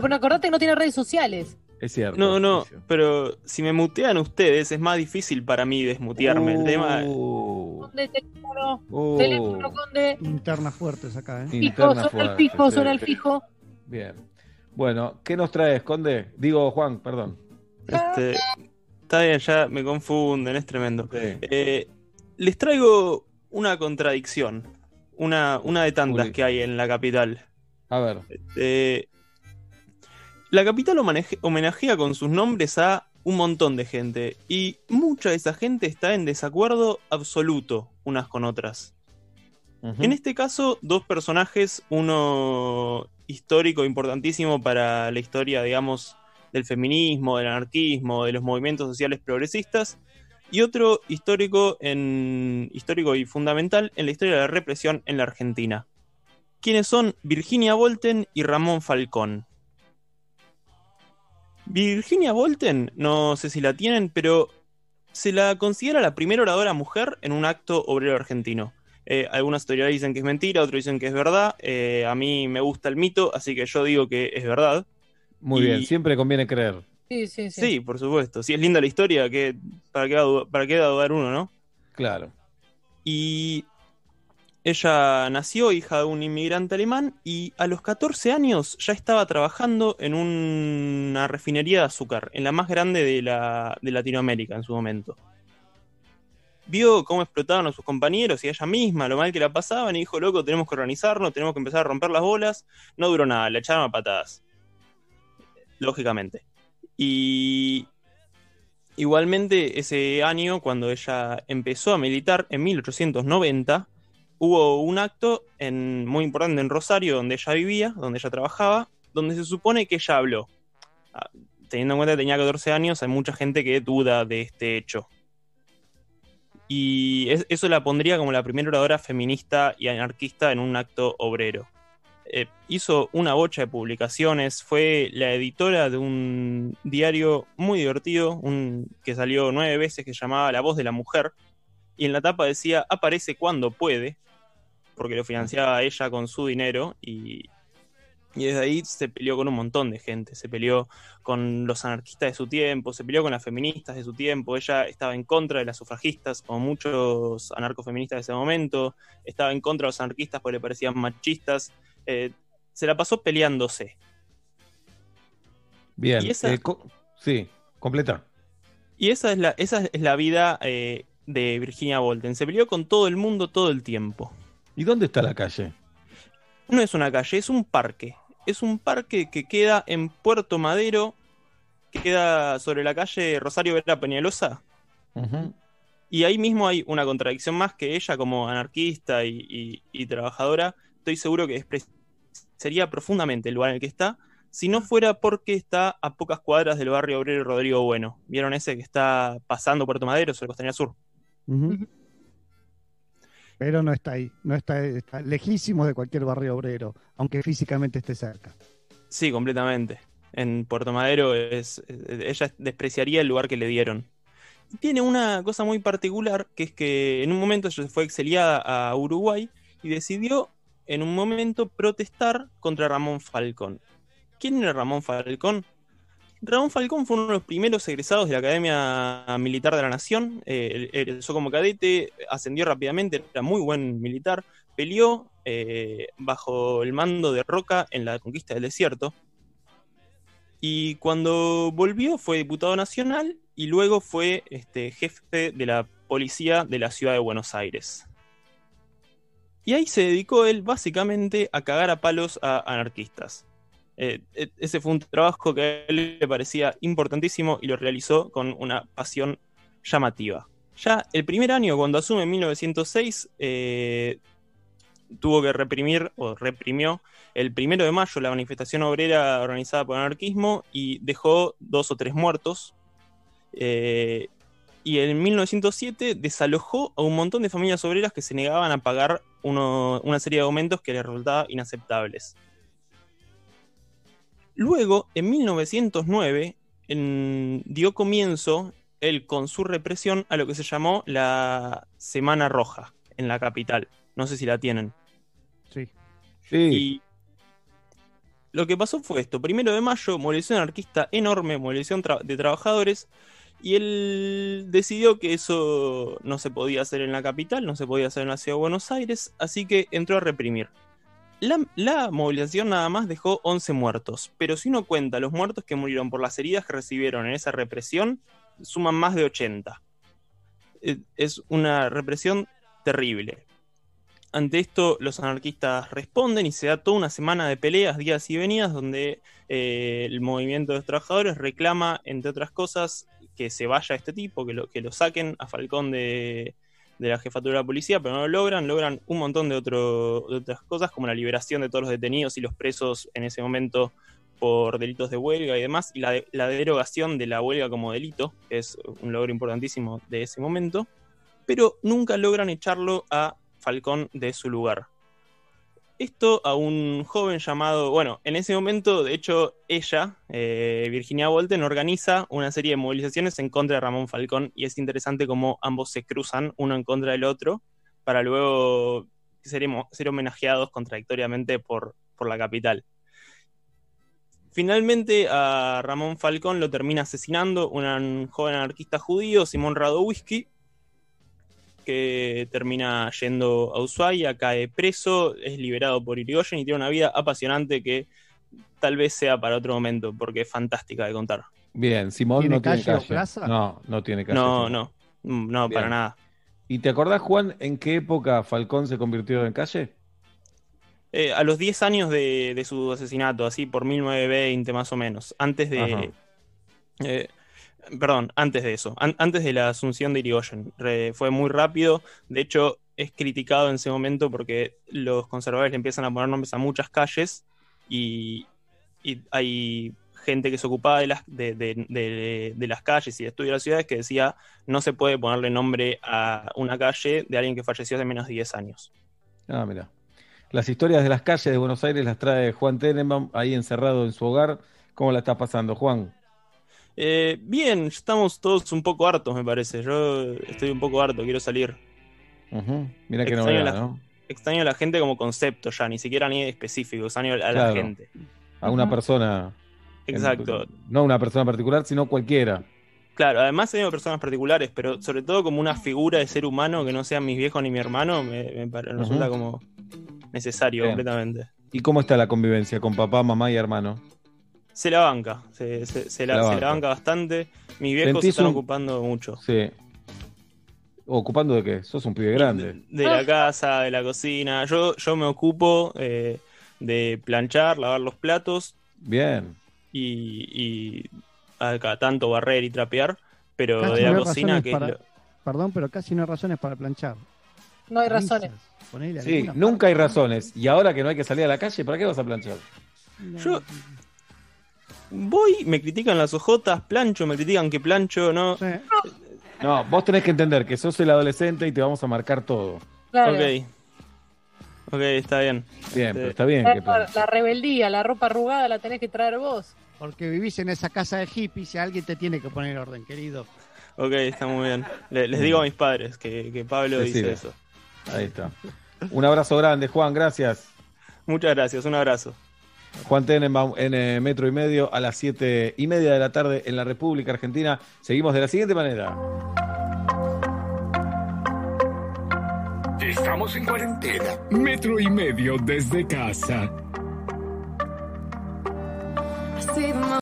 Pero acordate que no tiene redes sociales. Es cierto. No, no, es pero si me mutean ustedes es más difícil para mí desmutearme. El tema. Uh, Conde, teléfono, uh, teléfono, Conde. Internas fuertes acá, ¿eh? Fijo, suena el fijo, suena el fijo. Bien. Bueno, ¿qué nos traes, Conde? Digo, Juan, perdón. Este, está bien, ya me confunden, es tremendo. Sí. Eh, les traigo una contradicción. Una, una de tantas Uy. que hay en la capital. A ver. Eh, la capital homenaje- homenajea con sus nombres a un montón de gente. Y mucha de esa gente está en desacuerdo absoluto unas con otras. En este caso, dos personajes, uno histórico importantísimo para la historia, digamos, del feminismo, del anarquismo, de los movimientos sociales progresistas, y otro histórico, en, histórico y fundamental en la historia de la represión en la Argentina. Quienes son Virginia Volten y Ramón Falcón. Virginia Volten, no sé si la tienen, pero se la considera la primera oradora mujer en un acto obrero argentino. Eh, algunos historiadores dicen que es mentira, otros dicen que es verdad. Eh, a mí me gusta el mito, así que yo digo que es verdad. Muy y- bien, siempre conviene creer. Sí, sí, sí. Sí, por supuesto. Si es linda la historia, ¿qué- ¿para, qué va a dudar, ¿para qué va a dudar uno, no? Claro. Y ella nació hija de un inmigrante alemán y a los 14 años ya estaba trabajando en una refinería de azúcar, en la más grande de, la, de Latinoamérica en su momento. Vio cómo explotaban a sus compañeros y a ella misma, lo mal que la pasaban, y dijo, loco, tenemos que organizarnos, tenemos que empezar a romper las bolas. No duró nada, la echaron a patadas. Lógicamente. Y igualmente ese año, cuando ella empezó a militar en 1890, hubo un acto muy importante en Rosario, donde ella vivía, donde ella trabajaba, donde se supone que ella habló. Ah, Teniendo en cuenta que tenía 14 años, hay mucha gente que duda de este hecho. Y es- eso la pondría como la primera oradora feminista y anarquista en un acto obrero. Eh, hizo una bocha de publicaciones, fue la editora de un diario muy divertido, un, que salió nueve veces, que llamaba La Voz de la Mujer, y en la tapa decía, aparece cuando puede, porque lo financiaba ella con su dinero, y, y desde ahí se peleó con un montón de gente, se peleó con los anarquistas de su tiempo, se peleó con las feministas de su tiempo, ella estaba en contra de las sufragistas, como muchos anarcofeministas de ese momento, estaba en contra de los anarquistas porque le parecían machistas, eh, se la pasó peleándose. Bien. Eh, co- sí, completa. Y esa es la, esa es la vida eh, de Virginia Volten. Se peleó con todo el mundo todo el tiempo. ¿Y dónde está la calle? No es una calle, es un parque. Es un parque que queda en Puerto Madero, queda sobre la calle Rosario Vera Peñalosa. Y ahí mismo hay una contradicción más que ella como anarquista y, y- y trabajadora, estoy seguro que despreciaría profundamente el lugar en el que está, si no fuera porque está a pocas cuadras del barrio obrero Rodrigo Bueno. ¿Vieron ese que está pasando Puerto Madero sobre Costanera Sur? Ujú. Pero no está ahí, no está, está lejísimo de cualquier barrio obrero, aunque físicamente esté cerca. Sí, completamente. En Puerto Madero es, ella despreciaría el lugar que le dieron. Tiene una cosa muy particular, que es que en un momento ella fue exiliada a Uruguay y decidió en un momento protestar contra Ramón Falcón. ¿Quién era Ramón Falcón? Ramón Falcón fue uno de los primeros egresados de la Academia Militar de la Nación. Eh, egresó como cadete, ascendió rápidamente, era muy buen militar. Peleó eh, bajo el mando de Roca en la conquista del desierto. Y cuando volvió fue diputado nacional y luego fue este, jefe de la policía de la ciudad de Buenos Aires. Y ahí se dedicó él básicamente a cagar a palos a anarquistas. Eh, e- ese fue un trabajo que a él le parecía importantísimo y lo realizó con una pasión llamativa. Ya el primer año, cuando asume en 1906, eh, tuvo que reprimir, o reprimió, el primero de mayo la manifestación obrera organizada por anarquismo y dejó dos o tres muertos. Eh, y en 1907 desalojó a un montón de familias obreras que se negaban a pagar una serie de aumentos que les resultaba inaceptables. Luego, en 1909, en- dio comienzo él con su represión a lo que se llamó la Semana Roja en la capital. No sé si la tienen. Sí. Sí. Y lo que pasó fue esto. Primero de mayo, movilización anarquista enorme, movilización tra- de trabajadores. Y él decidió que eso no se podía hacer en la capital, no se podía hacer en la ciudad de Buenos Aires, así que entró a reprimir. La, movilización nada más dejó 11 muertos, pero si uno cuenta los muertos que murieron por las heridas que recibieron en esa represión, suman más de 80. Eh, Es una represión terrible. Ante esto, los anarquistas responden y se da toda una semana de peleas, días y venidas, donde eh, el movimiento de los trabajadores reclama, entre otras cosas, que se vaya este tipo, que lo, que lo saquen a Falcón de, de la jefatura de la policía, pero no lo logran. Logran un montón de, otras cosas, como la liberación de todos los detenidos y los presos en ese momento por delitos de huelga y demás, y la, de- la derogación de la huelga como delito, que es un logro importantísimo de ese momento, pero nunca logran echarlo a Falcón de su lugar. Esto a un joven llamado, bueno, en ese momento, de hecho, ella, eh, Virginia Volten, organiza una serie de movilizaciones en contra de Ramón Falcón y es interesante cómo ambos se cruzan uno en contra del otro para luego ser, ser homenajeados contradictoriamente por, por la capital. Finalmente a Ramón Falcón lo termina asesinando un joven anarquista judío, Simón Radowisky, que termina yendo a Ushuaia, cae preso, es liberado por Irigoyen y tiene una vida apasionante que tal vez sea para otro momento, porque es fantástica de contar. Bien, Simón ¿Tiene no tiene calle o calle. plaza? No, no tiene calle. No, no, no, Bien. para nada. ¿Y te acordás, Juan, en qué época Falcón se convirtió en calle? Eh, a los 10 años de, de su asesinato, así por 1920 más o menos, antes Ajá. de... eh, perdón, antes de eso, an- antes de la asunción de Irigoyen. Fue muy rápido, de hecho es criticado en ese momento porque los conservadores le empiezan a poner nombres a muchas calles y, hay gente que se ocupaba de las calles y de estudio de las ciudades que decía no se puede ponerle nombre a una calle de alguien que falleció hace menos de 10 años. Ah, mira. Las historias de las calles de Buenos Aires las trae Juan Tenenbaum ahí encerrado en su hogar. ¿Cómo la está pasando, Juan? Eh, bien, estamos todos un poco hartos, me parece. Yo estoy un poco harto, quiero salir. Mira qué Extraño novedad, la- ¿no? Extraño a la gente como concepto ya, ni siquiera ni específico, extraño a la gente. A una persona. en- Exacto. no una persona particular, sino cualquiera. Claro, además tengo personas particulares, pero sobre todo como una figura de ser humano que no sean mis viejos ni mi hermano, me, me resulta como necesario Bien. completamente. ¿Y cómo está la convivencia con papá, mamá y hermano? Se la banca, se, se- se la, La se banca. la banca bastante. Mis viejos se ¿Sentís están un- ocupando mucho. Sí. ¿Ocupando de qué? Sos un pibe grande. De, de la casa, de la cocina. Yo, yo me ocupo eh, de planchar, lavar los platos Bien. y, y a cada tanto barrer y trapear, pero Casi de la no cocina que para- lo- Perdón, pero casi no hay razones para planchar. No hay razones. Sí, nunca hay razones. Y ahora que no hay que salir a la calle, ¿para qué vas a planchar? No, Yo- voy, me critican las ojotas, plancho, me critican que plancho, ¿no? sí. No, vos tenés que entender que sos el adolescente y te vamos a marcar todo. Claro. Ok. Ok, está bien. Bien, Sí. pero está bien La, que planches. la rebeldía, la ropa arrugada la tenés que traer vos. Porque vivís en esa casa de hippies y alguien te tiene que poner orden, querido. Ok, está muy bien. Le- les digo a mis padres que, que Pablo dice eso. Ahí está. Un abrazo grande, Juan, gracias. Muchas gracias, un abrazo. Juan Tenenbaum en eh, Metro y Medio a las siete y media de la tarde en la República Argentina. Seguimos de la siguiente manera. Estamos en cuarentena. Metro y medio desde casa.